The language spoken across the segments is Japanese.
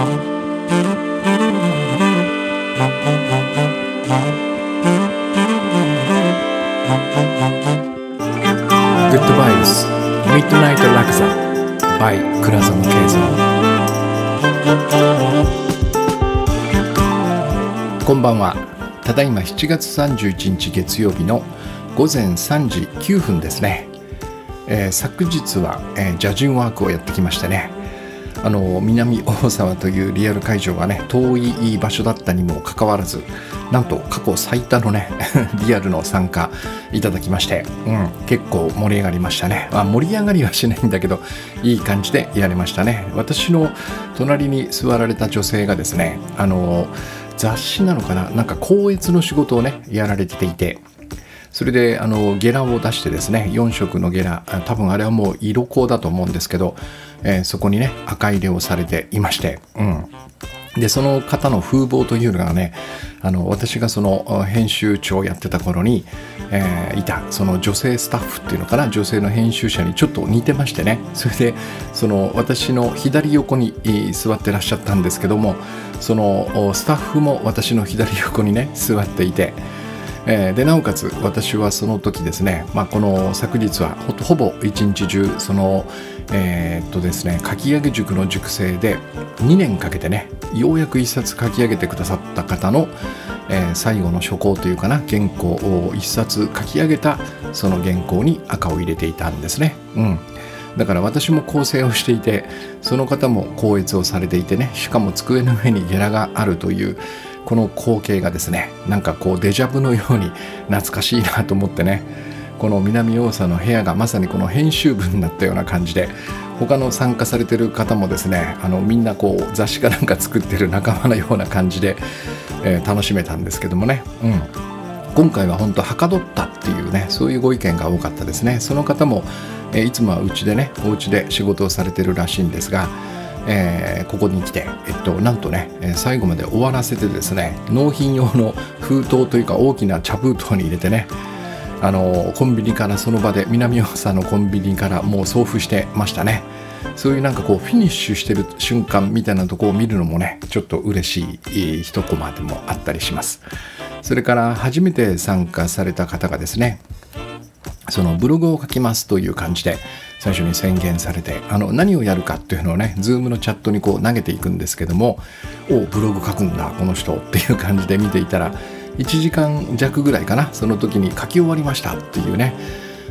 グッドバイブスミッドナイトラクザ by 倉園慶三こんばんはただいま7月31日月曜日の午前3時9分ですね、えー昨日は、えージャジンワークをやってきましてね。あの南大沢というリアル会場がね遠い場所だったにもかかわらずなんと過去最多のね リアルの参加いただきまして、うん、結構盛り上がりましたね、まあ、盛り上がりはしないんだけどいい感じでやれましたね。私の隣に座られた女性がですねあの雑誌なのかな？なんか校閲の仕事をねやられていてそれであのゲラを出してですね4色のゲラ多分あれはもう色香だと思うんですけど、えーそこにね赤入れをされていまして、うん、でその方の風貌というのがねあの私がその編集長をやってた頃に、えーいたその女性スタッフっていうのかな女性の編集者にちょっと似てましてねそれでその私の左横に座ってらっしゃったんですけどもそのスタッフも私の左横にね座っていて。でなおかつ私はその時ですね、まあ、この昨日はほほぼ一日中そのえーっとですね書き上げ塾の塾生で2年かけてねようやく一冊書き上げてくださった方の、えー最後の書稿というかな原稿を一冊書き上げたその原稿に赤を入れていたんですね。うんだから私も構成をしていてその方も校閲をされていてねしかも机の上にゲラがあるというこの光景がですねなんかこうデジャブのように懐かしいなと思ってねこの南大沢の部屋がまさにこの編集部になったような感じで他の参加されてる方もですねあのみんなこう雑誌かなんか作ってる仲間のような感じで、えー楽しめたんですけどもね、うん、今回は本当はかどったっていうねそういうご意見が多かったですね。その方も、えーいつもはうちでねお家で仕事をされてるらしいんですが、えーここに来て、えっと、なんとね、え最後まで終わらせてですね納品用の封筒というか大きな茶封筒に入れてねあのコンビニからその場で南大沢のコンビニからもう送付してましたね。そういうなんかこうフィニッシュしてる瞬間みたいなとこを見るのもねちょっと嬉しい一コマでもあったりします。それから初めて参加された方がですねそのブログを書きますという感じで最初に宣言されてあの何をやるかっていうのをね Zoom のチャットにこう投げていくんですけどもおブログ書くんだこの人っていう感じで見ていたら1時間弱ぐらいかな。その時に書き終わりましたっていうね、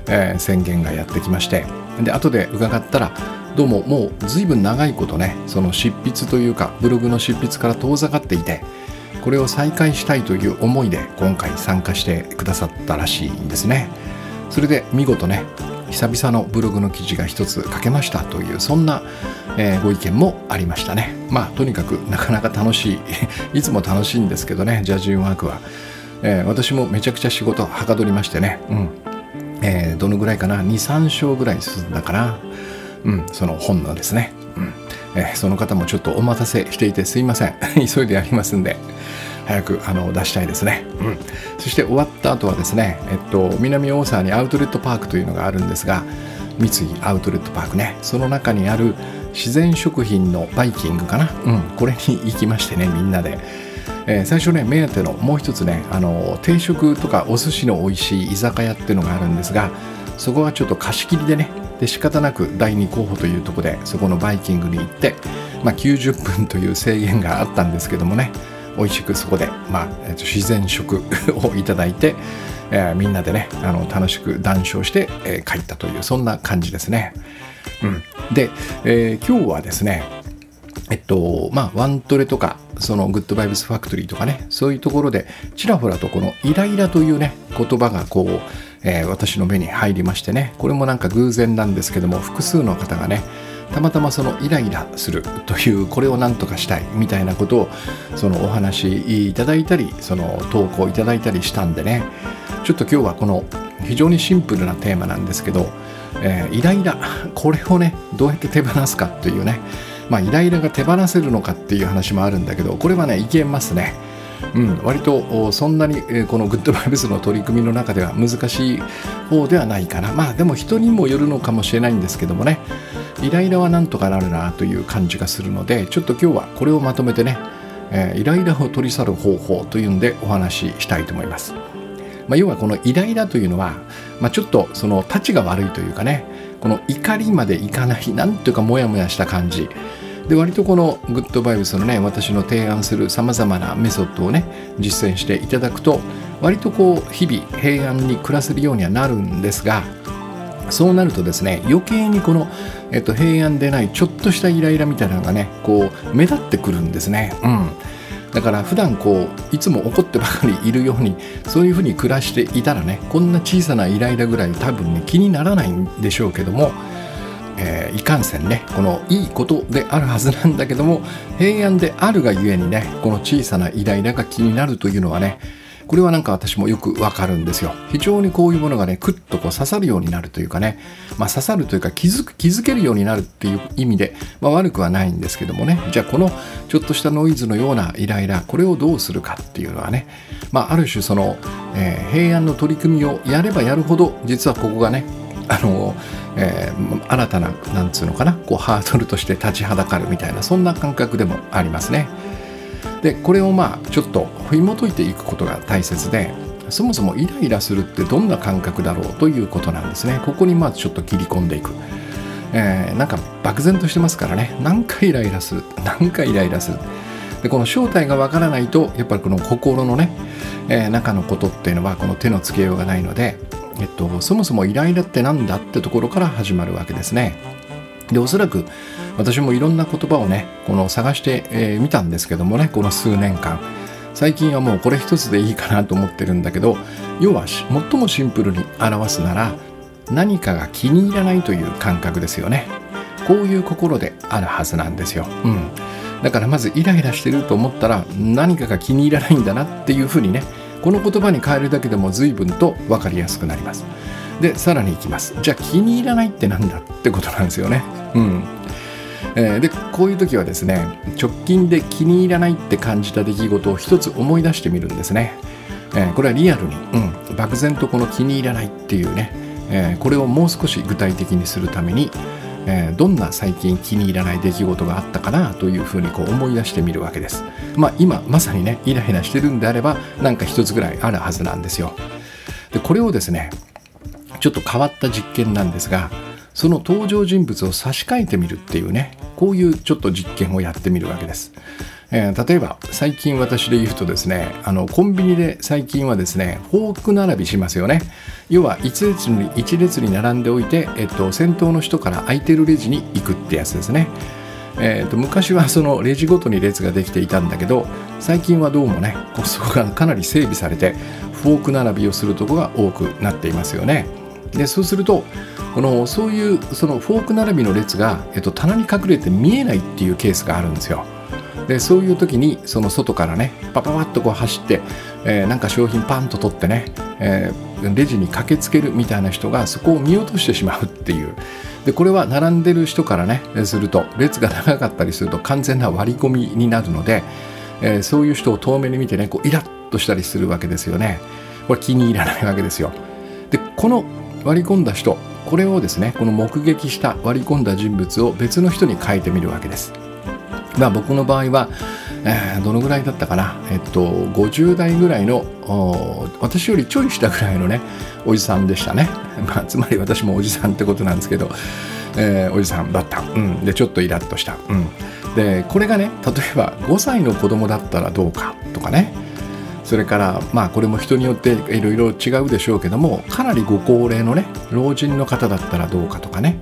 えー宣言がやってきまして。で後で伺ったらどうももう随分長いことねその執筆というかブログの執筆から遠ざかっていてこれを再開したいという思いで今回参加してくださったらしいんですね。それで見事ね久々のブログの記事が一つ書けましたというそんな、えーご意見もありましたね。まあとにかくなかなか楽しい いつも楽しいんですけどねジャジンワークは、えー私もめちゃくちゃ仕事はかどりましてね。うん。えーどのぐらいかな？23章ぐらい進んだかな。うんその本のですね。うん。えーその方もちょっとお待たせしていてすいません。急いでやりますんで。早くあの出したいですね、うん、そして終わった後はですね、えっと、南大沢にアウトレットパークというのがあるんですが三井アウトレットパークね。その中にある自然食品のバイキングかな、うん、これに行きましてねみんなで、えー最初ね目当てのもう一つねあの定食とかお寿司の美味しい居酒屋っていうのがあるんですがそこはちょっと貸し切りでねで仕方なく第2候補というとこでそこのバイキングに行って、まあ、90分という制限があったんですけどもね。美味しくそこで、まあえっと自然食 をいただいて、えーみんなでねあの楽しく談笑して、えー帰ったというそんな感じですね。うん、で、えー今日はですねえっとまあワントレとかそのグッドバイブスファクトリーとかねそういうところでちらほらとこのイライラというね言葉がこう、えー私の目に入りましてねこれもなんか偶然なんですけども複数の方がねたまたまそのイライラするというこれを何とかしたいみたいなことをそのお話いただいたりその投稿いただいたりしたんでねちょっと今日はこの非常にシンプルなテーマなんですけど、えーイライラ これをねどうやって手放すかというねまあイライラが手放せるのかっていう話もあるんだけどこれはねいけますね。うん、割とそんなに、このグッドバイブスの取り組みの中では難しい方ではないかな。まあでも人にもよるのかもしれないんですけどもね、イライラはなんとかなるなという感じがするのでちょっと今日はこれをまとめてね、えー、イライラを取り去る方法というんでお話ししたいと思います。まあ、要はこのイライラというのは、まあ、ちょっとそのたちが悪いというかねこの怒りまでいかないなんていうかモヤモヤした感じ。で割とこのグッドバイブスのね私の提案するさまざまなメソッドをね実践していただくと割とこう日々平安に暮らせるようにはなるんですがそうなるとですね余計にこの、えっと、平安でないちょっとしたイライラみたいなのがねこう目立ってくるんですね。うんだから普段こういつも怒ってばかりいるようにそういうふうに暮らしていたらねこんな小さなイライラぐらい多分ね気にならないんでしょうけどもえー、いかんせんねこのいいことであるはずなんだけども平安であるがゆえにねこの小さなイライラが気になるというのはねこれはなんか私もよくわかるんですよ。非常にこういうものがねクッとこう刺さるようになるというかね、まあ、刺さるというか気づく気づけるようになるっていう意味で、まあ、悪くはないんですけどもね。じゃあこのちょっとしたノイズのようなイライラこれをどうするかっていうのはね、まあ、ある種その、えー、平安の取り組みをやればやるほど実はここがねあのえー、新たななんつうのかなこうハードルとして立ちはだかるみたいなそんな感覚でもありますね。でこれをまあちょっと紐解いていくことが大切でそもそもイライラするってどんな感覚だろうということなんですね。ここにまあちょっと切り込んでいく。えー、なんか漠然としてますからね何回イライラする何回イライラするでこの正体がわからないとやっぱりこの心のね、えー、中のことっていうのはこの手のつけようがないのでえっと、そもそもイライラって何だってところから始まるわけですね。でおそらく私もいろんな言葉をねこの探してみ、えー、たんですけどもねこの数年間。最近はもうこれ一つでいいかなと思ってるんだけど要は最もシンプルに表すなら何かが気に入らないという感覚ですよね。こういう心であるはずなんですよ、うん、だからまずイライラしてると思ったら何かが気に入らないんだなっていうふうにねこの言葉に変えるだけでも随分と分かりやすくなります。でさらにいきます。じゃあ気に入らないってなんだってことなんですよね。うん。えー、でこういう時はですね直近で気に入らないって感じた出来事を一つ思い出してみるんですね、えー、これはリアルに、うん、漠然とこの気に入らないっていうね、えー、これをもう少し具体的にするためにえー、どんな最近気に入らない出来事があったかなというふうにこう思い出してみるわけです。まあ今まさにねイライラしてるんであればなんか一つぐらいあるはずなんですよ。でこれをですねちょっと変わった実験なんですがその登場人物を差し替えてみるっていうねこういうちょっと実験をやってみるわけです。えー、例えば最近私で言うとですねあのコンビニで最近はですねフォーク並びしますよね。要は一列に一列に並んでおいて、えっと、先頭の人から空いてるレジに行くってやつですね。えーと、昔は そのレジごとに列ができていたんだけど最近はどうもねそこが かなり整備されてフォーク並びをするとこが多くなっていますよね。でそうするとこのそういうそのフォーク並びの列が、えっと、棚に隠れて見えないっていうケースがあるんですよ。でそういう時にその外からねパパパッとこう走って、えー、なんか商品パンと取ってね、えー、レジに駆けつけるみたいな人がそこを見落としてしまうっていう。でこれは並んでる人からねすると列が長かったりすると完全な割り込みになるので、えー、そういう人を遠目に見てねこうイラッとしたりするわけですよね。これ気に入らないわけですよ。でこの割り込んだ人これをですねこの目撃した割り込んだ人物を別の人に変えてみるわけです。まあ、僕の場合は、えー、どのぐらいだったかな、えっと、50代ぐらいの私よりちょい下ぐらいのねおじさんでしたね、まあ、つまり私もおじさんってことなんですけど、えー、おじさんだった、うん、でちょっとイラッとした、うん、でこれがね例えば5歳の子供だったらどうかとかね。それからまあこれも人によっていろいろ違うでしょうけどもかなりご高齢のね老人の方だったらどうかとかね、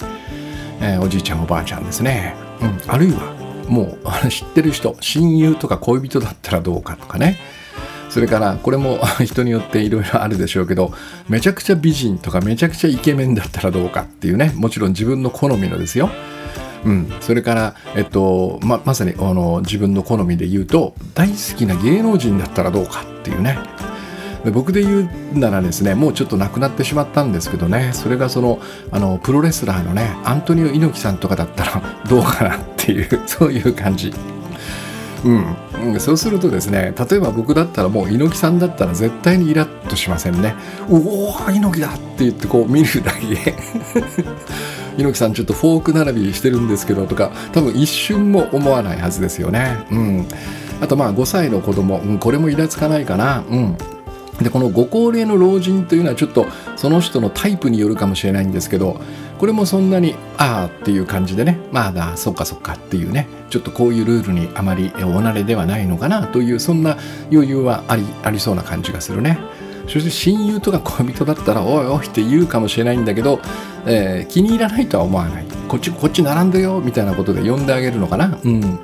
えー、おじいちゃんおばあちゃんですね、うん、あるいはもう知ってる人親友とか恋人だったらどうかとかね。それからこれも 人によっていろいろあるでしょうけどめちゃくちゃ美人とかめちゃくちゃイケメンだったらどうかっていうねもちろん自分の好みのですよ。うん、それから、えっとままさにあの自分の好みで言うと大好きな芸能人だったらどうかっていうね。僕で言うならですねもうちょっと亡くなってしまったんですけどねそれがそのあのプロレスラーのねアントニオ猪木さんとかだったら どうかなっていう そういう感じうん、そうするとですね例えば僕だったらもう猪木さんだったら絶対にイラッとしませんね「おお猪木だ!」って言ってこう見るだけ 猪木さんちょっとフォーク並びしてるんですけどとか多分一瞬も思わないはずですよね。うん、あとまあ5歳の子供、うん、これもイラつかないかな。うんでこのご高齢の老人というのはちょっとその人のタイプによるかもしれないんですけどこれもそんなにああっていう感じでねまあだそっかそっかっていうねちょっとこういうルールにあまりお慣れではないのかなというそんな余裕はありありそうな感じがするね。そして親友とか恋人だったら「おいおい」って言うかもしれないんだけど、えー、気に入らないとは思わない。こっちこっち並んでよみたいなことで呼んであげるのかな。うん。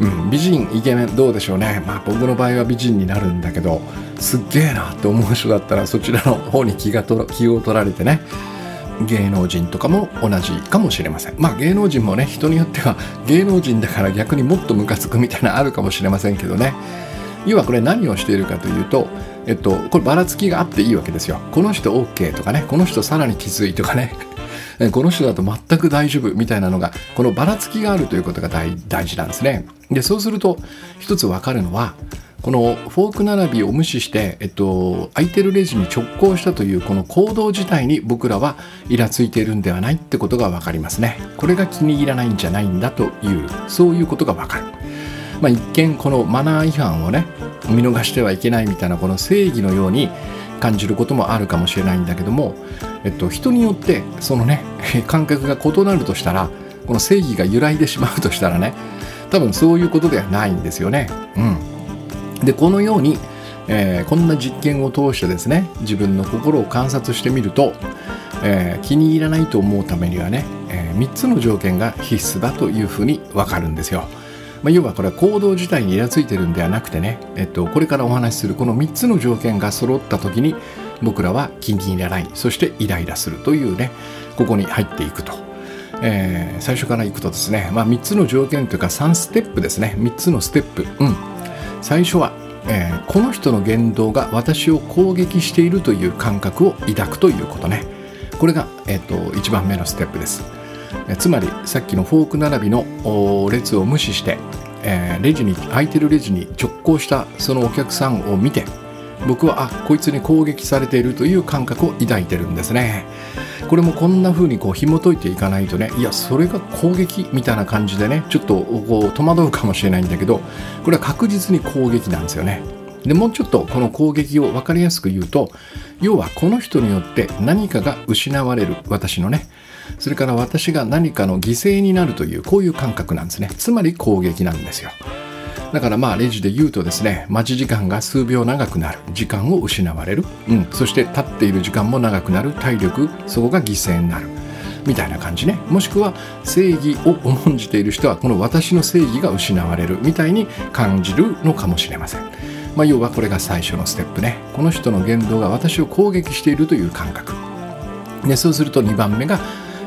うん、美人イケメンどうでしょうね。まあ僕の場合は美人になるんだけどすっげえなって思う人だったらそちらの方に気がと気を取られてね芸能人とかも同じかもしれません。まあ芸能人もね人によっては芸能人だから逆にもっとムカつくみたいなあるかもしれませんけどね。要はこれ何をしているかというとえっと、こればらつきがあっていいわけですよ。この人 OK とかね、この人さらにきついとかね、この人だと全く大丈夫みたいなのが、このばらつきがあるということが大事なんですね。で、そうすると、一つわかるのは、このフォーク並びを無視して、えっと、空いてるレジに直行したというこの行動自体に僕らはイラついているんではないってことが分かりますね。これが気に入らないんじゃないんだという、そういうことが分かる。まあ、一見このマナー違反をね見逃してはいけないみたいなこの正義のように感じることもあるかもしれないんだけども、えっと、人によってそのね 感覚が異なるとしたらこの正義が揺らいでしまうとしたらね多分そういうことではないんですよね。うん、でこのように、えー、こんな実験を通してですね自分の心を観察してみると、えー、気に入らないと思うためにはね、えー、3つの条件が必須だというふうに分かるんですよ。まあ、要はこれは行動自体にイラついてるんではなくてね、えっと、これからお話しするこの3つの条件が揃った時に僕らは気に入らないそしてイライラするというねここに入っていくと、えー、最初からいくとですね、まあ、3つの条件というか3ステップですね。3つのステップ。うん。最初は、えー、この人の言動が私を攻撃しているという感覚を抱くということね。これが、えーと、と1番目のステップです。つまりさっきのフォーク並びの列を無視して、えー、レジに空いてるレジに直行したそのお客さんを見て僕はあこいつに攻撃されているという感覚を抱いてるんですね。これもこんな風にこう紐解いていかないとねいやそれが攻撃みたいな感じでねちょっとこう戸惑うかもしれないんだけどこれは確実に攻撃なんですよね。でもうちょっとこの攻撃を分かりやすく言うと要はこの人によって何かが失われる私のね。それから私が何かの犠牲になるというこういう感覚なんですね。つまり攻撃なんですよ。だからまあレジで言うとですね待ち時間が数秒長くなる。時間を失われる、うん、そして立っている時間も長くなる。体力そこが犠牲になる。みたいな感じね。もしくは正義を重んじている人はこの私の正義が失われる。みたいに感じるのかもしれません、まあ、要はこれが最初のステップね。この人の言動が私を攻撃しているという感覚。でそうすると2番目が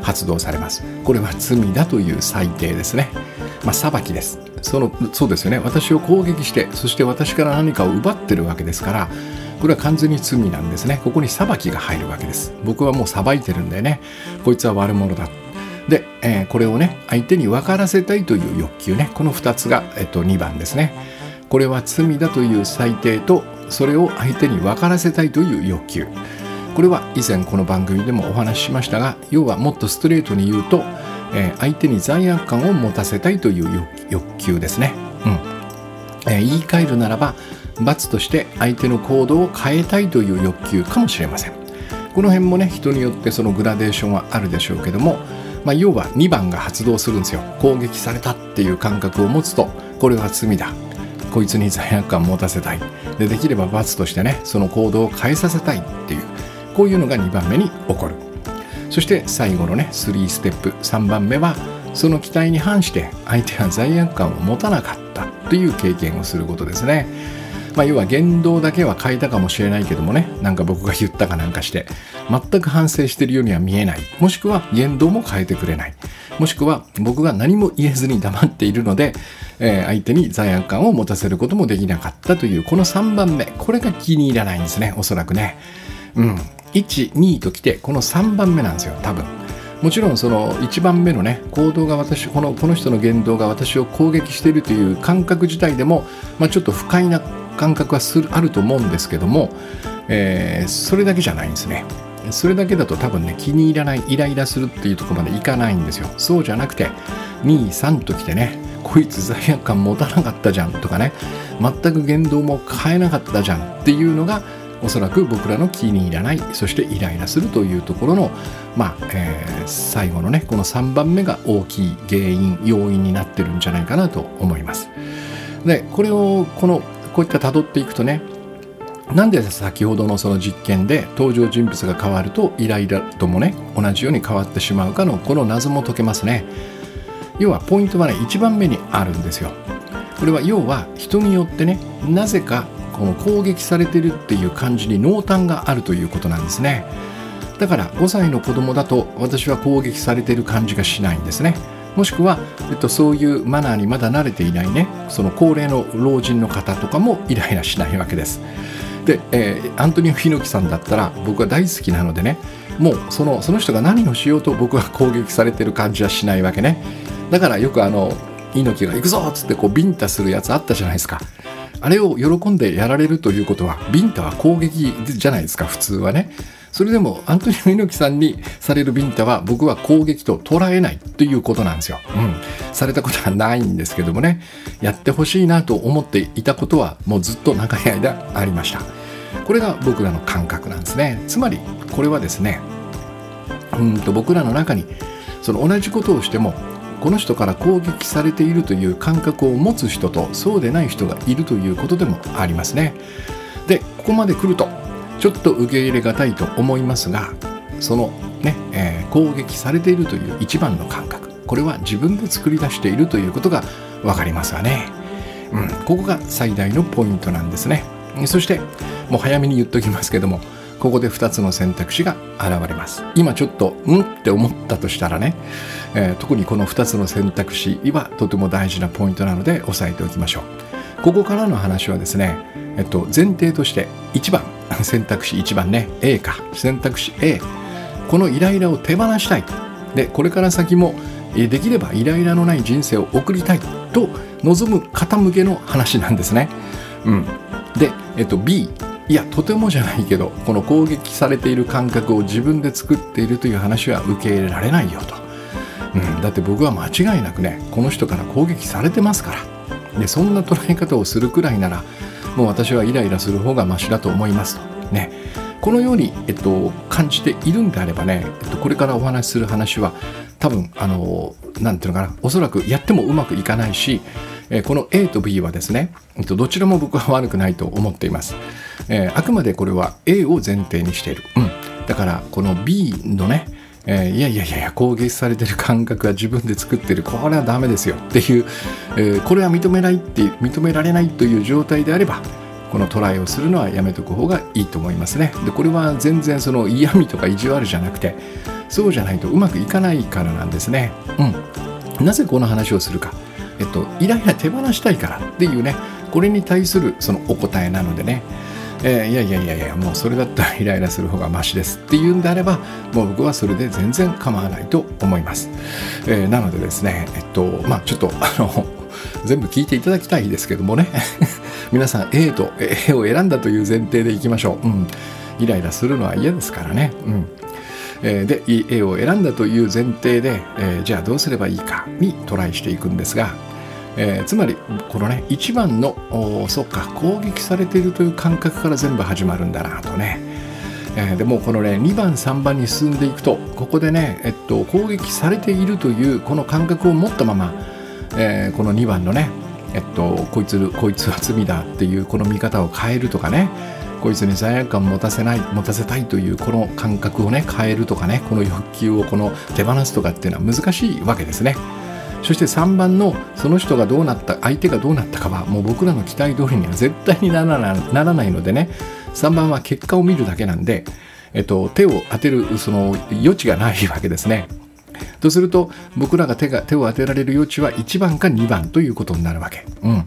発動されます。これは罪だという裁定ですね。まあ裁きです。そのそうですよね。私を攻撃してそして私から何かを奪ってるわけですからこれは完全に罪なんですね。ここに裁きが入るわけです。僕はもう裁いてるんでね。こいつは悪者だ。で、えー、これをね相手に分からせたいという欲求ね。この2つが、えっと、2番ですね。これは罪だという裁定とそれを相手に分からせたいという欲求。これは以前この番組でもお話ししましたが要はもっとストレートに言うと、えー、相手に罪悪感を持たせたいという欲求ですね、うん。えー、言い換えるならば罰として相手の行動を変えたいという欲求かもしれません。この辺もね人によってそのグラデーションはあるでしょうけども、まあ、要は2番が発動するんですよ。攻撃されたっていう感覚を持つとこれは罪だ。こいつに罪悪感を持たせたい。でできれば罰としてねその行動を変えさせたいっていう。こういうのが2番目に起こる。そして最後のね3ステップ3番目はその期待に反して相手は罪悪感を持たなかったという経験をすることですね。まあ、要は言動だけは変えたかもしれないけどもねなんか僕が言ったかなんかして全く反省してるようには見えない。もしくは言動も変えてくれない。もしくは僕が何も言えずに黙っているので、えー、相手に罪悪感を持たせることもできなかったというこの3番目。これが気に入らないんですねおそらくね。うん。1、2ときて、この3番目なんですよ、多分。もちろんその1番目のね行動が私このこの人の言動が私を攻撃しているという感覚自体でも、まあ、ちょっと不快な感覚はするあると思うんですけども、えー、それだけじゃないんですねそれだけだと多分ね気に入らないイライラするっていうところまでいかないんですよそうじゃなくて23ときてねこいつ罪悪感持たなかったじゃんとかね全く言動も変えなかったじゃんっていうのがおそらく僕らの気に入らないそしてイライラするというところの、まあえー、最後のねこの3番目が大きい原因要因になってるんじゃないかなと思います。でこれをこのこういった辿っていくとねなんで先ほどのその実験で登場人物が変わるとイライラともね同じように変わってしまうかのこの謎も解けますね要はポイントはね1番目にあるんですよこれは要は人によってねなぜかこの攻撃されてるっていう感じに濃淡があるということなんですね。だから5歳の子供だと私は攻撃されてる感じがしないんですね。もしくは、えっと、そういうマナーにまだ慣れていないねその高齢の老人の方とかもイライラしないわけです。で、えー、アントニオ猪木さんだったら僕は大好きなのでねもうそのその人が何をしようと僕は攻撃されてる感じはしないわけね。だからよくあの猪木が行くぞっつってこうビンタするやつあったじゃないですか。あれを喜んでやられるということはビンタは攻撃じゃないですか普通はねそれでもアントニオ猪木さんにされるビンタは僕は攻撃と捉えないということなんですよ。うん。されたことはないんですけどもね、やってほしいなと思っていたことはもうずっと長い間ありました。これが僕らの感覚なんですね。つまりこれはですね、うんと僕らの中にその同じことをしてもこの人から攻撃されているという感覚を持つ人とそうでない人がいるということでもありますね。でここまで来るとちょっと受け入れがたいと思いますがそのね、えー、攻撃されているという一番の感覚これは自分で作り出しているということが分かりますわね。うん、ここが最大のポイントなんですね。そしてもう早めに言っときますけどもここで2つの選択肢が現れます。今ちょっとんって思ったとしたらね、えー、特にこの2つの選択肢はとても大事なポイントなので押さえておきましょう。ここからの話はですね、えっと、前提として1番 選択肢1番ね A か。選択肢 A このイライラを手放したいと。でこれから先もできればイライラのない人生を送りたいと。望む方向けの話なんですね。うん、で、えっと、B いやとてもじゃないけどこの攻撃されている感覚を自分で作っているという話は受け入れられないよと、うん、だって僕は間違いなくねこの人から攻撃されてますから。でそんな捉え方をするくらいならもう私はイライラする方がマシだと思いますと。ね。このように、えっと、感じているんであればね、えっと、これからお話しする話は多分あのなんていうのかなおそらくやってもうまくいかないし、えこの A と B はですね、えっと、どちらも僕は悪くないと思っています、え、あくまでこれは A を前提にしている、うん、だからこの B のねえー、いやいやいや攻撃されてる感覚は自分で作ってる。これはダメですよ。っていう、えー、これは認めないって認められないという状態であればこのトライをするのはやめとく方がいいと思いますね。でこれは全然その嫌味とか意地悪じゃなくてそうじゃないとうまくいかないからなんですね。うん。なぜこの話をするか。えっとイライラ手放したいからっていうねこれに対するそのお答えなのでね。えー、いやいやいやいやもうそれだったらイライラする方がマシですっていうんであればもう僕はそれで全然構わないと思います、えー、なのでですねえっとまあちょっとあの 全部聞いていただきたいですけどもね。皆さん A と A を選んだという前提でいきましょう、うん、イライラするのは嫌ですからね、うん。えー、で A を選んだという前提で、えー、じゃあどうすればいいかにトライしていくんですがえー、つまりこのね一番のそっか攻撃されているという感覚から全部始まるんだなとね、えー、でもこのね2番3番に進んでいくとここでね、えっと、攻撃されているというこの感覚を持ったまま、えー、この2番のねえっと、こいつこいつは罪だっていうこの見方を変えるとかねこいつに罪悪感を持たせない持たせたいというこの感覚をね変えるとかねこの欲求をこの手放すとかっていうのは難しいわけですね。そして3番のその人がどうなった相手がどうなったかはもう僕らの期待通りには絶対にならないのでね3番は結果を見るだけなんで、えっと、手を当てるその余地がないわけですね。とすると僕らが手が手を当てられる余地は1番か2番ということになるわけ。うん。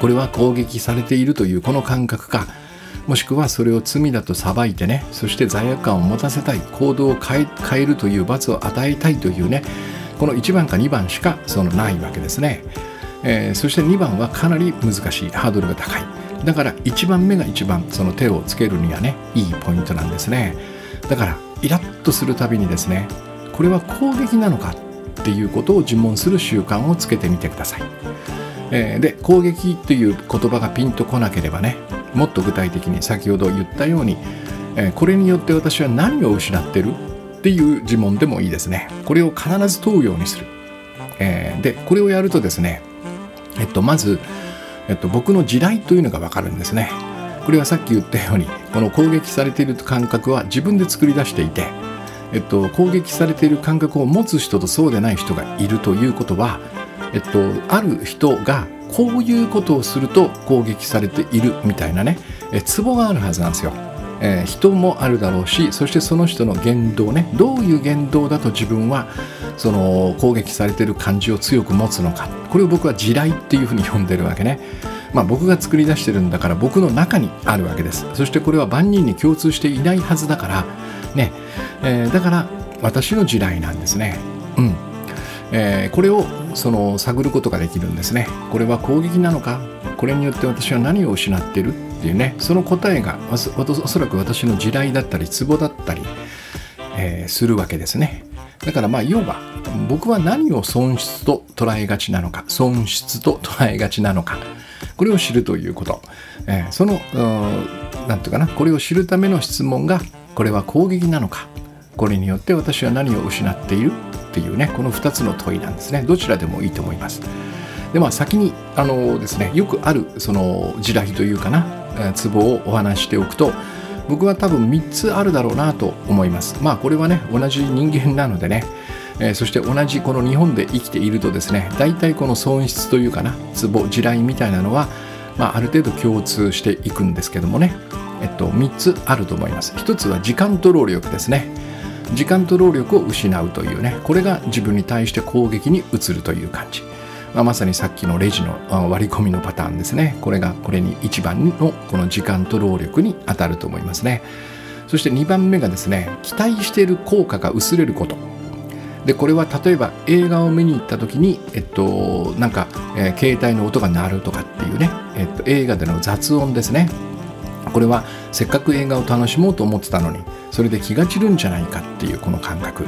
これは攻撃されているというこの感覚かもしくはそれを罪だと裁いてねそして罪悪感を持たせたい行動を変え変えるという罰を与えたいというねこの1番か2番しかそのないわけですね、えー、そして2番はかなり難しい。ハードルが高い。だから1番目が一番その手をつけるにはねいいポイントなんですね。だからイラッとするたびにですねこれは攻撃なのかっていうことを尋問する習慣をつけてみてください、えー、で攻撃という言葉がピンとこなければねもっと具体的に先ほど言ったように、えー、これによって私は何を失ってる？っていう呪文でもいいですね。これを必ず問うようにする、えー、でこれをやるとですねえっとまず、えっと、僕の地雷というのが分かるんですね。これはさっき言ったようにこの攻撃されている感覚は自分で作り出していて、えっと、攻撃されている感覚を持つ人とそうでない人がいるということは、えっと、ある人がこういうことをすると攻撃されているみたいなねえツボがあるはずなんですよ。えー、人もあるだろうしそしてその人の言動ねどういう言動だと自分はその攻撃されてる感じを強く持つのか。これを僕は地雷っていうふうに呼んでるわけね。まあ、僕が作り出してるんだから僕の中にあるわけです。そしてこれは万人に共通していないはずだからね、えー、だから私の地雷なんですね。うん。えー、これをその探ることができるんですね。これは攻撃なのか？これによって私は何を失ってる？っていうねその答えがおそらく私の地雷だったりツボだったり、えー、するわけですね。だからまあ要は僕は何を損失と捉えがちなのか損失と捉えがちなのかこれを知るということ、えー、その何て言うかなこれを知るための質問がこれは攻撃なのかこれによって私は何を失っている？っていうねこの2つの問いなんですね。どちらでもいいと思います。でまあ先にあのですねよくあるその地雷というかなツボをお話しておくと僕は多分3つあるだろうなと思います。まあこれはね同じ人間なのでねえー、そして同じこの日本で生きているとですね大体この損失というかなツボ地雷みたいなのは、まあ、ある程度共通していくんですけどもね、えっと、3つあると思います。1つは時間と労力ですね。時間と労力を失うというねこれが自分に対して攻撃に移るという感じ、まあ、まさにさっきのレジの割り込みのパターンですね。これがこれに一番のこの時間と労力に当たると思いますね。そして2番目がですね期待している効果が薄れること。でこれは例えば映画を見に行った時に、えっと、なんか、えー、携帯の音が鳴るとかっていうね、えっと、映画での雑音ですね。これはせっかく映画を楽しもうと思ってたのにそれで気が散るんじゃないかっていうこの感覚。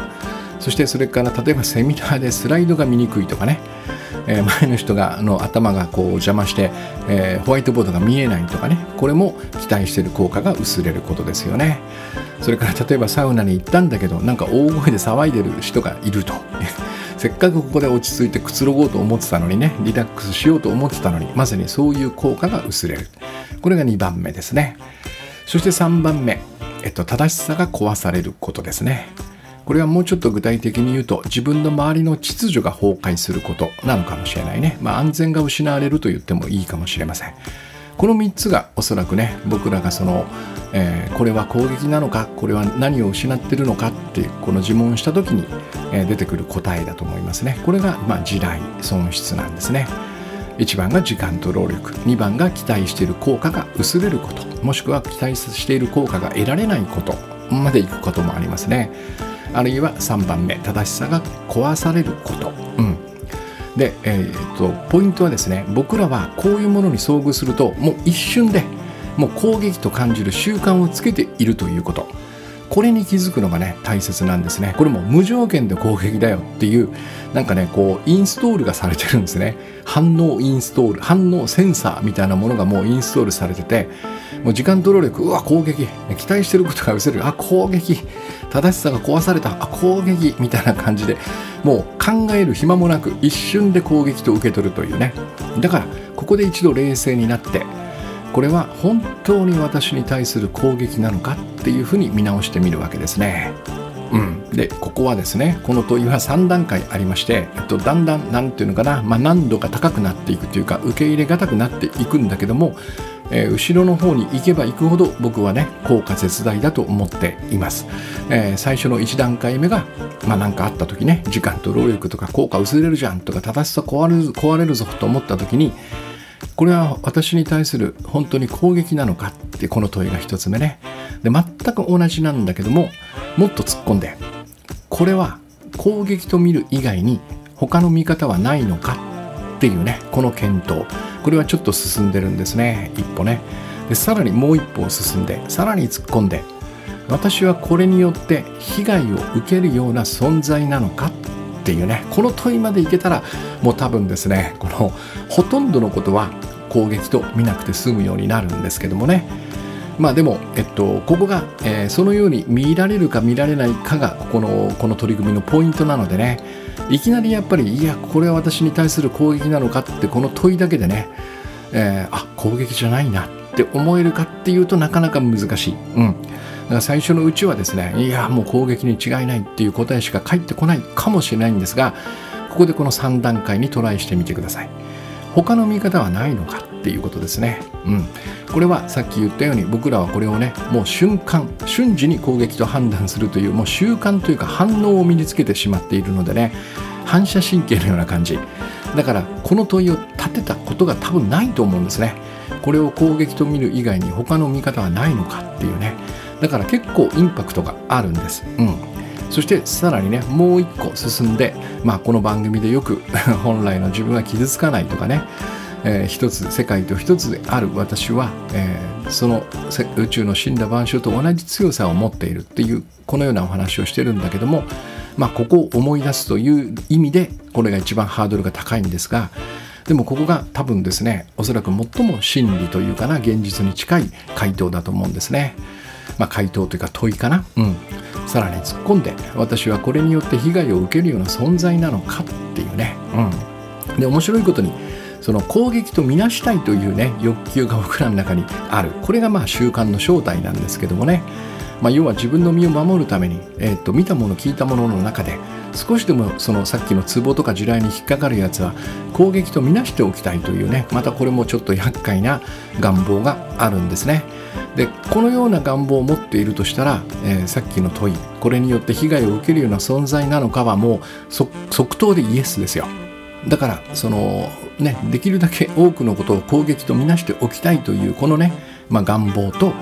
そしてそれから例えばセミナーでスライドが見にくいとかね、えー、前の人がの頭がこう邪魔して、えー、ホワイトボードが見えないとかねこれも期待してる効果が薄れることですよね。それから例えばサウナに行ったんだけどなんか大声で騒いでる人がいると。せっかくここで落ち着いてくつろごうと思ってたのにねリラックスしようと思ってたのにまさにそういう効果が薄れる。これが2番目ですね。そして3番目、えっと、正しさが壊されることですね。これはもうちょっと具体的に言うと自分の周りの秩序が崩壊することなのかもしれないね、まあ、安全が失われると言ってもいいかもしれません。この3つがおそらくね僕らがその、えー、これは攻撃なのかこれは何を失ってるのかっていうこの自問した時に、えー、出てくる答えだと思いますね。これが、まあ、地雷損失なんですね。1番が時間と労力。2番が期待している効果が薄れること。もしくは期待している効果が得られないことまでいくこともありますね。あるいは3番目正しさが壊されること、うん、で、えー、っとポイントはですね僕らはこういうものに遭遇するともう一瞬でもう攻撃と感じる習慣をつけているということ。これに気づくのがね大切なんですね。これも無条件で攻撃だよっていうなんかねこうインストールがされてるんですね。反応インストール反応センサーみたいなものがもうインストールされててもう時間と労力うわ攻撃。期待してることが失せる。あ攻撃。正しさが壊されたあ攻撃みたいな感じでもう考える暇もなく一瞬で攻撃と受け取るというねだからここで一度冷静になってこれは本当に私に対する攻撃なのかっていうふうに見直してみるわけですね。うん、でここはですねこの問いは3段階ありまして、えっと、だんだん何て言うのかな、まあ、難度が高くなっていくというか受け入れがたくなっていくんだけども、えー、後ろの方に行けば行くほど僕はね効果絶大だと思っています、えー、最初の1段階目がまあ何かあった時ね時間と労力とか効果薄れるじゃんとか正しさ壊れる壊れるぞと思った時にこれは私に対する本当に攻撃なのかってこの問いが1つ目ね。で全く同じなんだけどももっと突っ込んでこれは攻撃と見る以外に他の見方はないのかっていうねこの検討。これはちょっと進んでるんですね一歩ね。でさらにもう一歩進んでさらに突っ込んで私はこれによって被害を受けるような存在なのかっていうねこの問いまでいけたらもう多分ですねこのほとんどのことは攻撃と見なくて済むようになるんですけどもね。まあでも、えっと、ここが、えー、そのように見られるか見られないかがここのこの取り組みのポイントなのでね。いきなりやっぱりいやこれは私に対する攻撃なのかってこの問いだけでね、えー、あ攻撃じゃないなって思えるかっていうとなかなか難しい。うん。最初のうちはですねいやもう攻撃に違いないっていう答えしか返ってこないかもしれないんですがここでこの3段階にトライしてみてください。他の見方はないのかっていうことですね。うん。これはさっき言ったように僕らはこれをねもう瞬間瞬時に攻撃と判断するというもう習慣というか反応を身につけてしまっているのでね反射神経のような感じ。だからこの問いを立てたことが多分ないと思うんですね。これを攻撃と見る以外に他の見方はないのかっていうね。だから結構インパクトがあるんですうんそしてさらにねもう一個進んで、まあ、この番組でよく 本来の自分は傷つかないとかねえー、一つ世界と一つである私は、えー、その宇宙の死んだ万象と同じ強さを持っているっていうこのようなお話をしてるんだけども、まあ、ここを思い出すという意味でこれが一番ハードルが高いんですがでもここが多分ですねおそらく最も真理というかな現実に近い回答だと思うんですね。まあ、回答というか問いかな、うん、さらに突っ込んで私はこれによって被害を受けるような存在なのかっていうね、うん、で面白いことにその攻撃とみなしたいというね欲求が僕らの中にある。これがまあ習慣の正体なんですけどもね、まあ、要は自分の身を守るために、えー、と見たもの聞いたものの中で少しでもそのさっきのツボとか地雷に引っかかるやつは攻撃とみなしておきたいというね。またこれもちょっと厄介な願望があるんですねでこのような願望を持っているとしたら、えー、さっきの問いこれによって被害を受けるような存在なのかはもう即答でイエスですよだからそのねできるだけ多くのことを攻撃とみなしておきたいというこのね、まあ、願望と、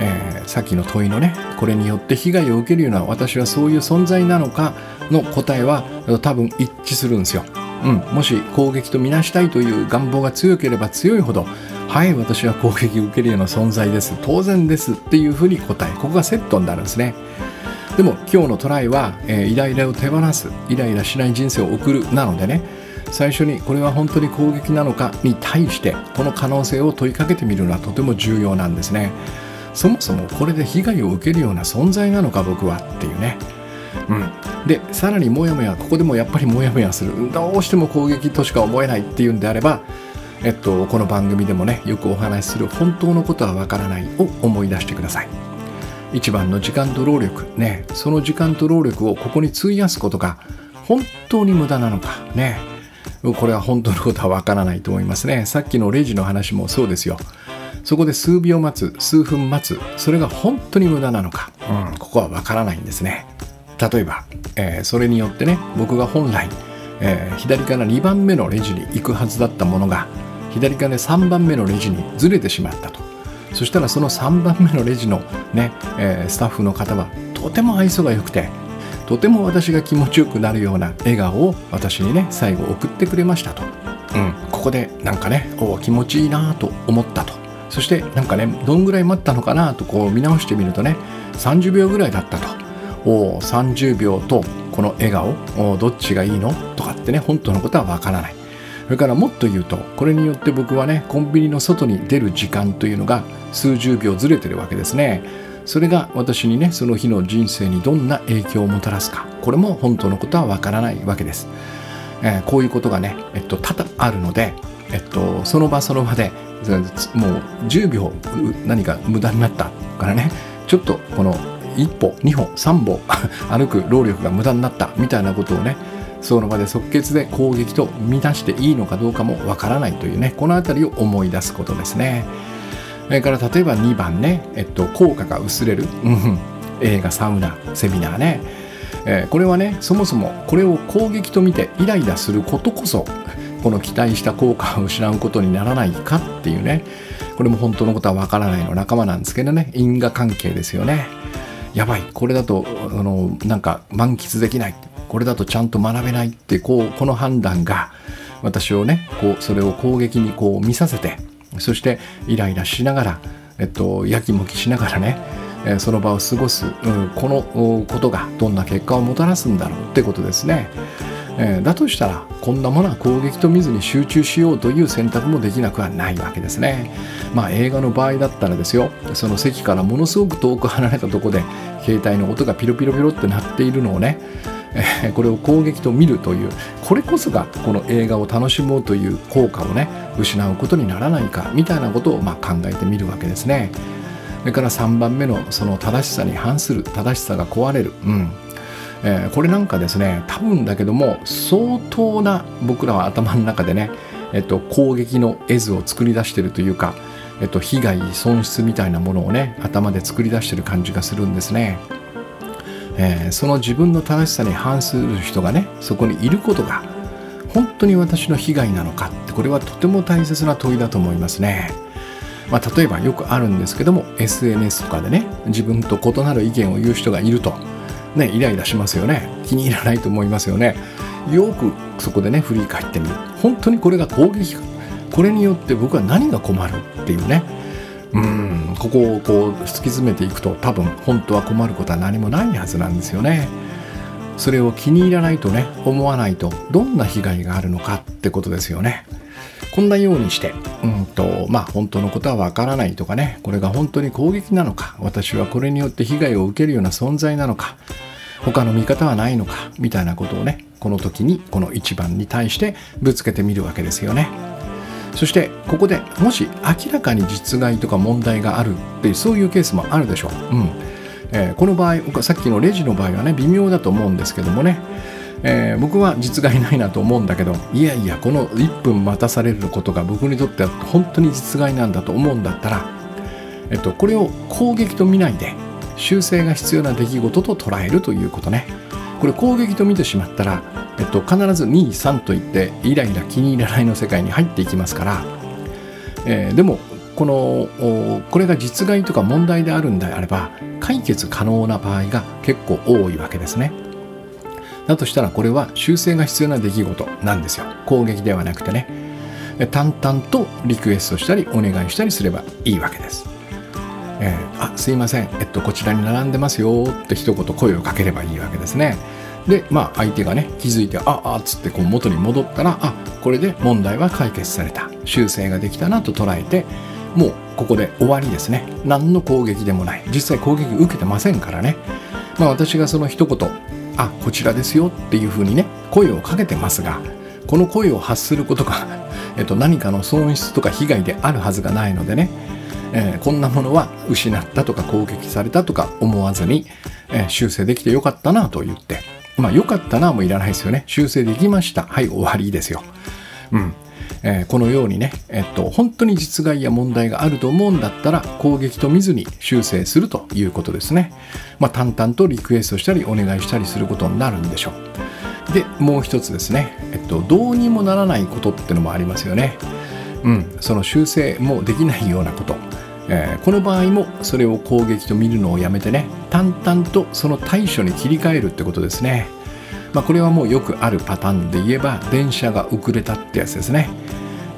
えー、さっきの問いのねこれによって被害を受けるような私はそういう存在なのかの答えは多分一致するんですよ。うん、もし攻撃とみなしたいという願望が強ければ強いほどはい私は攻撃を受けるような存在です。当然ですっていうふうに答えここがセットになるんですね。でも今日のトライは、えー、イライラを手放すイライラしない人生を送るなのでね最初にこれは本当に攻撃なのかに対してこの可能性を問いかけてみるのはとても重要なんですね。そもそもこれで被害を受けるような存在なのか僕はっていうね。うん。でさらにモヤモヤここでもやっぱりモヤモヤする。どうしても攻撃としか思えないっていうんであればえっと、この番組でもねよくお話しする本当のことはわからないを思い出してください一番の時間と労力ねその時間と労力をここに費やすことが本当に無駄なのかねこれは本当のことはわからないと思いますね。さっきのレジの話もそうですよ。そこで数秒待つ、数分待つ、それが本当に無駄なのか、うん、ここはわからないんですね。例えば、えー、それによってね、僕が本来、えー、左から2番目のレジに行くはずだったものが、左から3番目のレジにずれてしまったと。そしたらその3番目のレジのね、えー、スタッフの方はとても愛想が良くて、とても私が気持ちよくなるような笑顔を私にね最後送ってくれましたと、うん、ここでなんかねお気持ちいいなと思ったと。そしてなんかねどんぐらい待ったのかなとこう見直してみるとね30秒ぐらいだったと。お30秒とこの笑顔どっちがいいの？とかってね本当のことはわからない。それからもっと言うとこれによって僕はねコンビニの外に出る時間というのが数十秒ずれてるわけですね。それが私にねその日の人生にどんな影響をもたらすか。これも本当のことはわからないわけです、えー、こういうことがね、えっと、多々あるので、えっと、その場その場でもう10秒何か無駄になったからねちょっとこの1歩2歩3歩歩く労力が無駄になったみたいなことをねその場で即決で攻撃と見出していいのかどうかもわからないというねこの辺りを思い出すことですね。それから例えば2番ね、えっと、効果が薄れる、うん、映画サウナセミナーね、えー、これはねそもそもこれを攻撃と見てイライラすることこそこの期待した効果を失うことにならないかっていうね。これも本当のことはわからないの仲間なんですけどね。因果関係ですよね。やばい。これだとあのなんか満喫できない。これだとちゃんと学べないってこうこの判断が私をねこうそれを攻撃にこう見させてそしてイライラしながら、えっと、やきもきしながらねその場を過ごす、うん、このことがどんな結果をもたらすんだろうってことですね。えー、だとしたらこんなものは攻撃と見ずに集中しようという選択もできなくはないわけですね。まあ映画の場合だったらですよその席からものすごく遠く離れたとこで携帯の音がピロピロピロって鳴っているのをねえこれを攻撃と見るというこれこそがこの映画を楽しもうという効果をね失うことにならないかみたいなことをま考えてみるわけですね。それから3番目のその正しさに反する正しさが壊れる、うんえー、これなんかですね多分だけども相当な僕らは頭の中でね、えっと、攻撃の絵図を作り出してるというか、えっと、被害損失みたいなものをね頭で作り出してる感じがするんですね。えー、その自分の正しさに反する人がねそこにいることが本当に私の被害なのかってこれはとても大切な問いだと思いますね。まあ、例えばよくあるんですけども SNS とかでね自分と異なる意見を言う人がいると、ね、イライラしますよね。気に入らないと思いますよね。よくそこでね振り返ってみる。本当にこれが攻撃これによって僕は何が困るっていうねうんここをこう突き詰めていくと多分本当は困ることは何もないはずなんですよね。それを気に入らないとね思わないとどんな被害があるのかってことですよね。こんなようにしてうんとまあ本当のことはわからないとかねこれが本当に攻撃なのか私はこれによって被害を受けるような存在なのか他の見方はないのかみたいなことをねこの時にこの一番に対してぶつけてみるわけですよね。そしてここでもし明らかに実害とか問題があるっていうそういうケースもあるでしょう。うんえー、この場合さっきのレジの場合はね微妙だと思うんですけどもね、えー、僕は実害ないなと思うんだけどいやいやこの1分待たされることが僕にとっては本当に実害なんだと思うんだったら、えっと、これを攻撃と見ないで修正が必要な出来事と捉えるということね。これ攻撃と見てしまったら、えっと、必ず2、3といってイライラ気に入らないの世界に入っていきますから、えー、でもこのこれが実害とか問題であるんであれば解決可能な場合が結構多いわけですね。だとしたらこれは修正が必要な出来事なんですよ。攻撃ではなくてね。淡々とリクエストしたりお願いしたりすればいいわけです。えー、あすいません、えっと、こちらに並んでますよって一言声をかければいいわけですね。で、まあ、相手がね、気づいて、ああっつってこう元に戻ったら、あこれで問題は解決された。修正ができたなと捉えて、もうここで終わりですね。何の攻撃でもない。実際攻撃受けてませんからね。まあ、私がその一言、あこちらですよっていうふうにね、声をかけてますが、この声を発することが、えっと、何かの損失とか被害であるはずがないのでね、えー、こんなものは失ったとか攻撃されたとか思わずに、えー、修正できてよかったなと言って、まあよかったなもいらないですよね。修正できました。はい、終わりですよ。うん。えー、このようにね、えっと、本当に実害や問題があると思うんだったら攻撃と見ずに修正するということですね。まあ、淡々とリクエストしたりお願いしたりすることになるんでしょう。で、もう一つですね、えっと、どうにもならないことってのもありますよね。うん、その修正もできないようなこと。えー、この場合もそれを攻撃と見るのをやめてね淡々とその対処に切り替えるってことですね、まあ、これはもうよくあるパターンで言えば電車が遅れたってやつですね、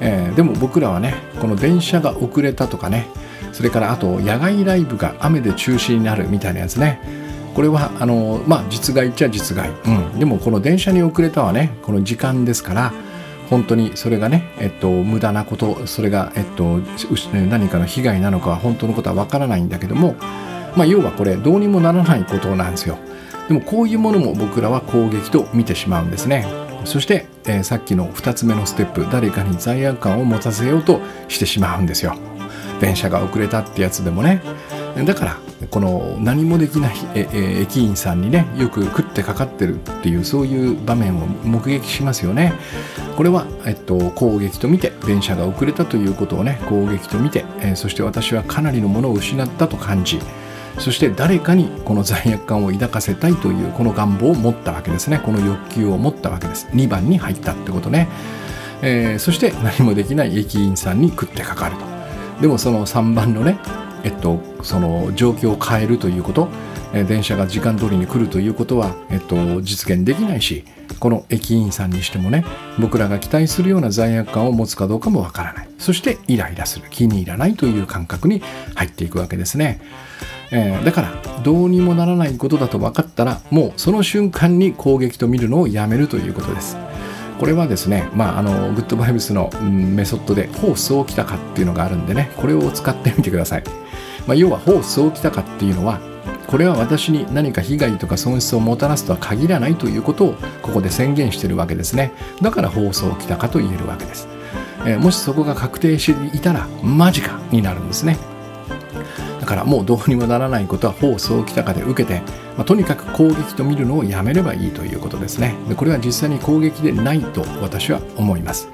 えー、でも僕らはねこの電車が遅れたとかねそれからあと野外ライブが雨で中止になるみたいなやつね。これはあのまあ実害っちゃ実害、うん、でもこの電車に遅れたはねこの時間ですから本当にそれがね、えっと、無駄なこと、それが、えっと、何かの被害なのかは本当のことはわからないんだけども、まあ、要はこれ、どうにもならないことなんですよ。でも、こういうものも僕らは攻撃と見てしまうんですね。そして、えー、さっきの2つ目のステップ、誰かに罪悪感を持たせようとしてしまうんですよ。電車が遅れたってやつでもね。だからこの何もできない駅員さんにねよく食ってかかってるっていうそういう場面を目撃しますよね。これは、えっと、攻撃と見て電車が遅れたということをね攻撃と見て、え、そして私はかなりのものを失ったと感じそして誰かにこの罪悪感を抱かせたいというこの願望を持ったわけですね。この欲求を持ったわけです。2番に入ったってことね。えー、そして何もできない駅員さんに食ってかかると。でもその3番のねえっとその状況を変えるということ。え電車が時間通りに来るということは、えっと、実現できないしこの駅員さんにしてもね僕らが期待するような罪悪感を持つかどうかもわからない。そしてイライラする。気に入らないという感覚に入っていくわけですね、えー、だからどうにもならないことだと分かったらもうその瞬間に攻撃と見るのをやめるということです。これはですね、まあ、あのグッドバイブスの、うん、メソッドでホースを来たかっていうのがあるんでねこれを使ってみてください、まあ、要はホースを来たかっていうのはこれは私に何か被害とか損失をもたらすとは限らないということをここで宣言してるわけですね。だから放送来たかと言えるわけです、えー、もしそこが確定していたらマジかになるんですね。だからもうどうにもならないことは放送来たかで受けて、まあ、とにかく攻撃と見るのをやめればいいということですね。でこれは実際に攻撃でないと私は思います。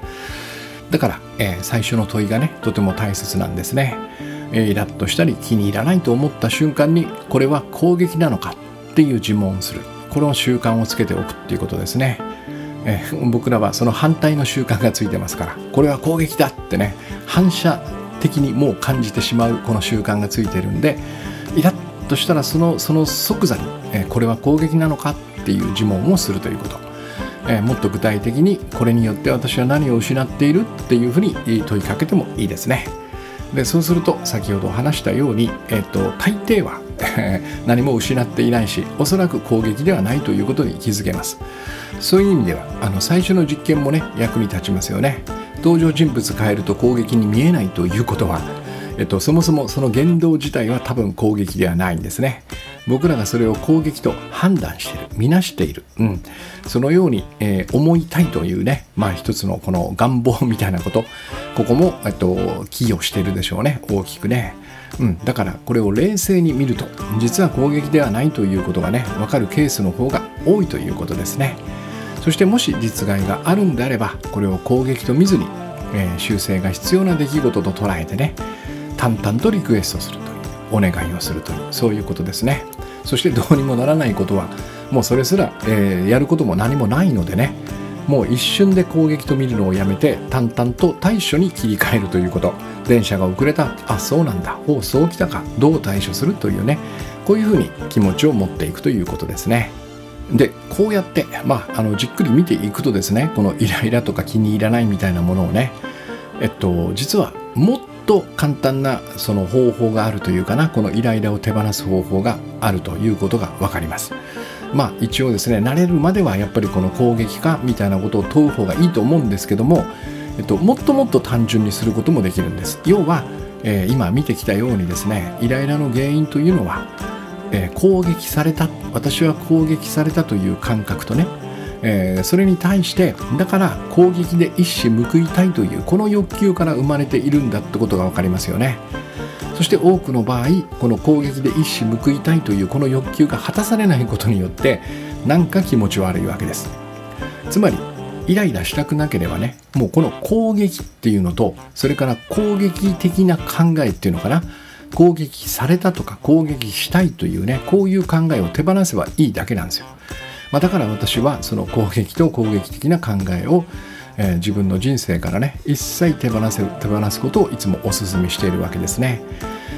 だから、えー、最初の問いがねとても大切なんですね。えイラッとしたり気に入らないと思った瞬間にこれは攻撃なのかっていう自問をする。この習慣をつけておくっていうことですね、え 僕らはその反対の習慣がついてますから。これは攻撃だってね反射的にもう感じてしまうこの習慣がついてるんでイラッとしたらそのその即座に、えこれは攻撃なのかっていう自問をするということ、えもっと具体的にこれによって私は何を失っているっていうふうに問いかけてもいいですね。でそうすると先ほど話したように、えっと、大抵は 何も失っていないしおそらく攻撃ではないということに気づけます。そういう意味ではあの最初の実験もね役に立ちますよね。登場人物変えると攻撃に見えないということはえっと、そもそもその言動自体は多分攻撃ではないんですね。僕らがそれを攻撃と判断している、見なしている、うん、そのように、えー、思いたいというね、まあ一つのこの願望みたいなこと、ここも、えっと、寄与しているでしょうね、大きくね。うん、だからこれを冷静に見ると実は攻撃ではないということがね分かるケースの方が多いということですね。そしてもし実害があるんであればこれを攻撃と見ずに、えー、修正が必要な出来事と捉えてね淡々とリクエストするというお願いをするというそういうことですね。そしてどうにもならないことはもうそれすら、えー、やることも何もないのでね。もう一瞬で攻撃と見るのをやめて淡々と対処に切り替えるということ。電車が遅れた。あそうなんだ。おそうきたか。どう対処するというね。こういうふうに気持ちを持っていくということですね。でこうやって、まあ、あのじっくり見ていくとですねこのイライラとか気に入らないみたいなものをねえっと実はもっと簡単なその方法があるというかなこのイライラを手放す方法があるということが分かります。まあ一応ですね慣れるまではやっぱりこの攻撃化みたいなことを問う方がいいと思うんですけども、えっと、もっともっと単純にすることもできるんです。要は、えー、今見てきたようにですねイライラの原因というのは、えー、攻撃された私は攻撃されたという感覚とねえー、それに対してだから攻撃で一矢報いたいというこの欲求から生まれているんだってことが分かりますよね。そして多くの場合この攻撃で一矢報いたいというこの欲求が果たされないことによってなんか気持ち悪いわけです。つまりイライラしたくなければねもうこの攻撃っていうのとそれから攻撃的な考えっていうのかな。攻撃されたとか攻撃したいというねこういう考えを手放せばいいだけなんですよ。まあ、だから私はその攻撃と攻撃的な考えを、えー、自分の人生からね一切手放せ手放すことをいつもお勧めしているわけですね。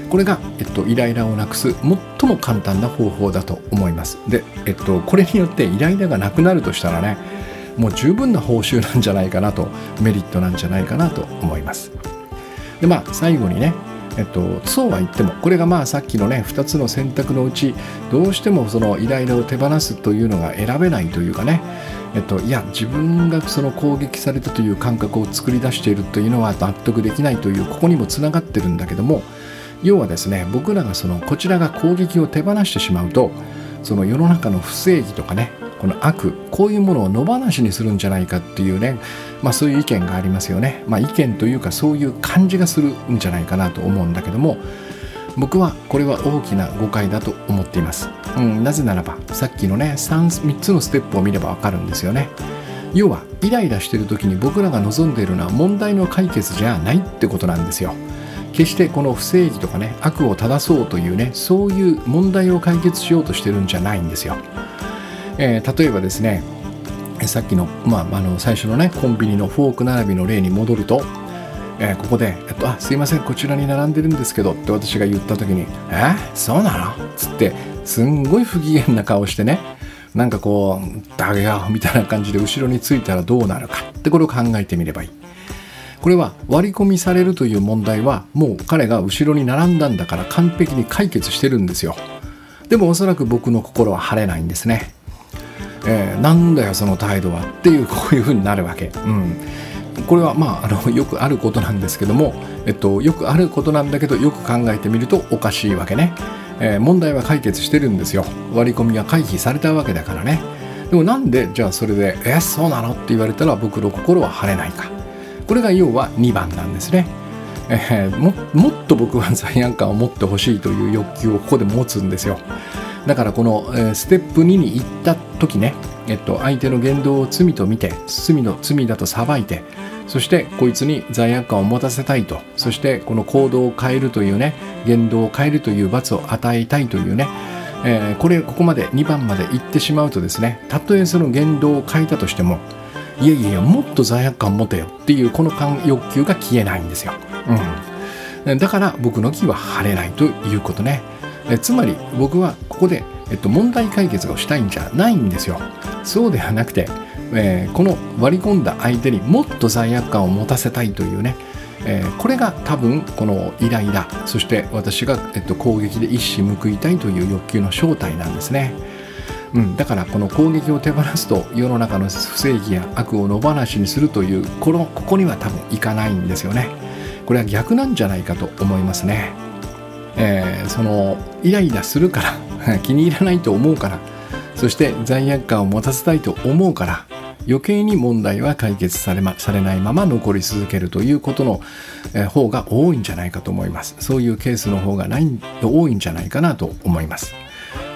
これが、えっと、イライラをなくす最も簡単な方法だと思います。で、えっと、これによってイライラがなくなるとしたらねもう十分な報酬なんじゃないかなとメリットなんじゃないかなと思います。でまあ最後にねえっと、そうは言ってもこれがまあさっきのね2つの選択のうちどうしてもそのイライラを手放すというのが選べないというかね。えっと、いや自分がその攻撃されたという感覚を作り出しているというのは納得できないというここにもつながってるんだけども要はですね僕らがそのこちらが攻撃を手放してしまうとその世の中の不正義とかねこの悪こういうものを野放しにするんじゃないかっていうね、まあ、そういう意見がありますよね、まあ、意見というかそういう感じがするんじゃないかなと思うんだけども僕はこれは大きな誤解だと思っています、うん、なぜならばさっきのね 3, 3つのステップを見ればわかるんですよね。要はイライラしてる時に僕らが望んでいるのは問題の解決じゃないってことなんですよ。決してこの不正義とかね悪を正そうというねそういう問題を解決しようとしてるんじゃないんですよ。えー、例えばですねさっきの,、まあ、あの最初のねコンビニのフォーク並びの例に戻ると、えー、ここで、えっと「あすいませんこちらに並んでるんですけど」って私が言った時に「えそうなの?」っつってすんごい不機嫌な顔してねなんかこう「ダゲヤ」みたいな感じで後ろについたらどうなるかってこれを考えてみればいい。これは割り込みされるという問題はもう彼が後ろに並んだんだから完璧に解決してるんですよ。でもおそらく僕の心は晴れないんですね。えー、なんだよその態度はっていう こういうふうになるわけ。うん。これはまああのよくあることなんですけども、えっと、よくあることなんだけどよく考えてみるとおかしいわけね、えー、問題は解決してるんですよ。割り込みが回避されたわけだからね。でもなんでじゃあそれで「えそうなの?」って言われたら僕の心は晴れないか。これが要は2番なんですね、えー、ももっと僕は罪悪感を持ってほしいという欲求をここで持つんですよ。だからこの、え、ステップ2に行った時ね、えっと、相手の言動を罪と見て罪の罪だと裁いてそしてこいつに罪悪感を持たせたいとそしてこの行動を変えるというね言動を変えるという罰を与えたいというね、えー、これここまで2番まで行ってしまうとですねたとえその言動を変えたとしてもいやいやいやもっと罪悪感持てよっていうこの欲求が消えないんですよ、うん、だから僕の気は晴れないということね。えつまり僕はここで、えっと、問題解決をしたいんじゃないんですよそうではなくて、えー、この割り込んだ相手にもっと罪悪感を持たせたいというね、えー、これが多分このイライラそして私が、えっと、攻撃で一矢報いたいという欲求の正体なんですね。うん、だからこの攻撃を手放すと世の中の不正義や悪を野放しにするというこのここには多分いかないんですよね。これは逆なんじゃないかと思いますね。えー、そのイライラするから 気に入らないと思うからそして罪悪感を持たせたいと思うから余計に問題は解決され,、ま、されないまま残り続けるということの、えー、方が多いんじゃないかと思います。そういうケースの方がない多いんじゃないかなと思います。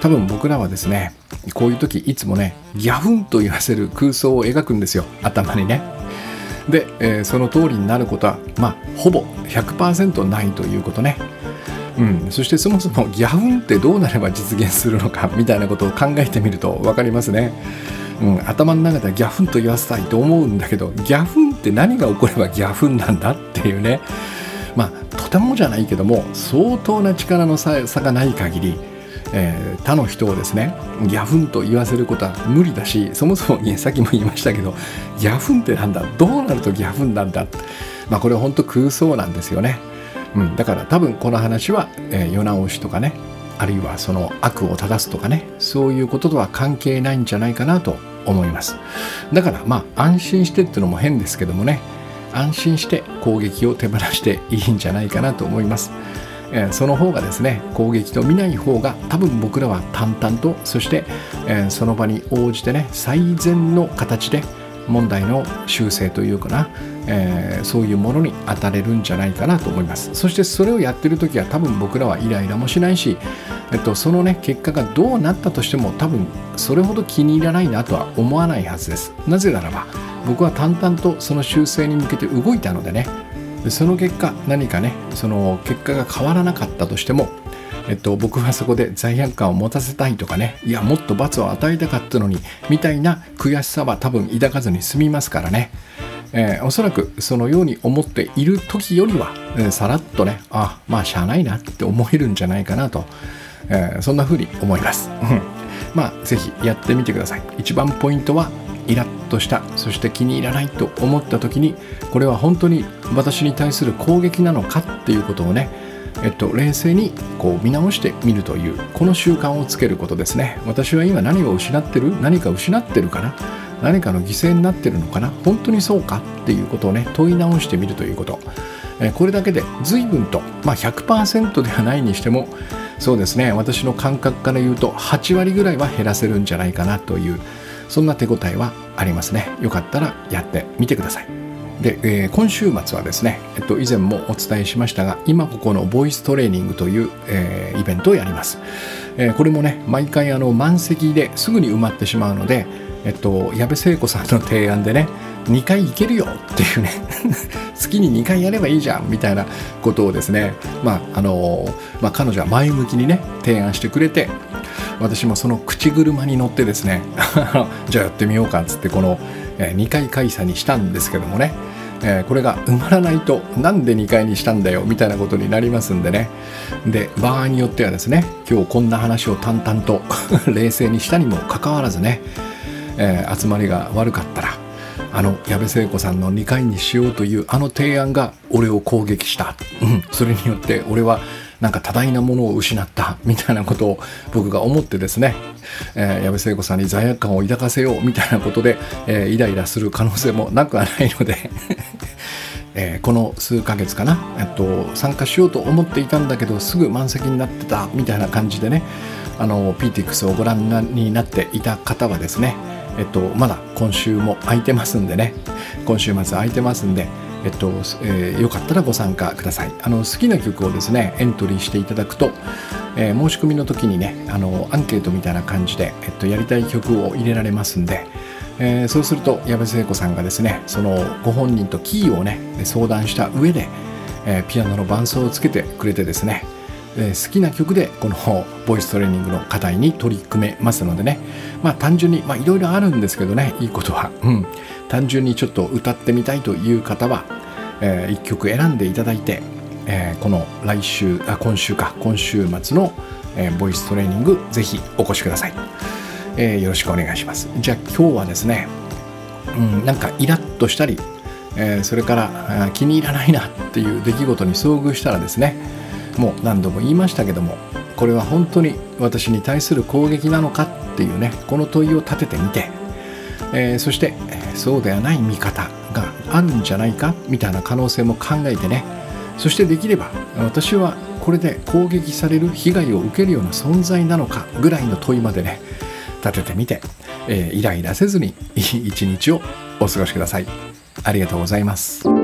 多分僕らはですねこういう時いつもねギャフンと言わせる空想を描くんですよ。頭にね。で、えー、その通りになることはまあほぼ100%ないということね。うん、そしてそもそもギャフンってどうなれば実現するのかみたいなことを考えてみると分かりますね。うん、頭の中ではギャフンと言わせたいと思うんだけどギャフンって何が起こればギャフンなんだっていうね。まあとてもじゃないけども相当な力の差がない限り、えー、他の人をですねギャフンと言わせることは無理だしそもそもいやさっきも言いましたけどギャフンってなんだ？どうなるとギャフンなんだ？まあこれは本当空想なんですよね。うん、だから多分この話は、えー、世直しとかねあるいはその悪を正すとかねそういうこととは関係ないんじゃないかなと思います。だからまあ安心してっていうのも変ですけどもね安心して攻撃を手放していいんじゃないかなと思います、えー、その方がですね攻撃と見ない方が多分僕らは淡々とそして、えー、その場に応じてね最善の形で問題の修正というかな、えー、そういうものに当たれるんじゃないかなと思います。そしてそれをやってる時は多分僕らはイライラもしないし、えっと、そのね結果がどうなったとしても多分それほど気に入らないなとは思わないはずです。なぜならば僕は淡々とその修正に向けて動いたのでねその結果何かねその結果が変わらなかったとしてもえっと、僕はそこで罪悪感を持たせたいとかねいやもっと罰を与えたかったのにみたいな悔しさは多分抱かずに済みますからね、えー、おそらくそのように思っている時よりは、えー、さらっとねあまあしゃあないなって思えるんじゃないかなと、えー、そんな風に思います。まあ是非やってみてください。一番ポイントはイラッとしたそして気に入らないと思った時にこれは本当に私に対する攻撃なのかっていうことをねえっと、冷静にこう見直してみるというこの習慣をつけることですね。私は今何を失ってる何か失ってるかな。何かの犠牲になってるのかな？本当にそうか？っていうことをね問い直してみるということ。えこれだけで随分と、まあ、100%ではないにしてもそうですね。私の感覚から言うと8割ぐらいは減らせるんじゃないかなというそんな手応えはありますね。よかったらやってみてください。で、えー、今週末はですね、えっと、以前もお伝えしましたが今ここのボイストレーニングという、えー、イベントをやります、えー、これもね毎回あの満席ですぐに埋まってしまうので、えっと、矢部聖子さんの提案でね2回行けるよっていうね 月に2回やればいいじゃんみたいなことをですねまああのまあ、彼女は前向きにね提案してくれて私もその口車に乗ってですね じゃあやってみようかっつってこの、え2回開催にしたんですけどもね、えこれが埋まらないとなんで2回にしたんだよみたいなことになりますんでね。で場合によってはですね今日こんな話を淡々と 冷静にしたにもかかわらずね、えー、集まりが悪かったらあの矢部聖子さんの2回にしようというあの提案が俺を攻撃した、うん、それによって俺はなんか多大なものを失ったみたいなことを僕が思ってですね、えー、矢部聖子さんに罪悪感を抱かせようみたいなことで、えー、イライラする可能性もなくはないので えー、この数ヶ月かな、えっと、参加しようと思っていたんだけどすぐ満席になってたみたいな感じでねあの PTX をご覧になっていた方はですね、えっと、まだ今週も空いてますんでね。今週末空いてますんでえっとえー、よかったらご参加ください。あの好きな曲をですねエントリーしていただくと、えー、申し込みの時にねあのアンケートみたいな感じで、えっと、やりたい曲を入れられますんで、えー、そうすると矢部聖子さんがですねそのご本人とキーをね相談した上で、えー、ピアノの伴奏をつけてくれてですね、好きな曲でこの ボイストレーニングの課題に取り組めますのでね。まあ単純にいろいろあるんですけどね。いいことは、うん、単純にちょっと歌ってみたいという方は、えー、1曲選んでいただいて、え、この来週あ今週か。今週末の、え、ボイストレーニングぜひお越しください、え、よろしくお願いします。じゃあ今日はですね、うん、なんかイラッとしたり、え、それから気に入らないなっていう出来事に遭遇したらですねもう何度も言いましたけどもこれは本当に私に対する攻撃なのかっていうねこの問いを立ててみてえー、そしてそうではない見方があるんじゃないかみたいな可能性も考えてねそしてできれば私はこれで攻撃される被害を受けるような存在なのかぐらいの問いまでね立ててみて、えー、イライラせずにいい一日をお過ごしくださいありがとうございます。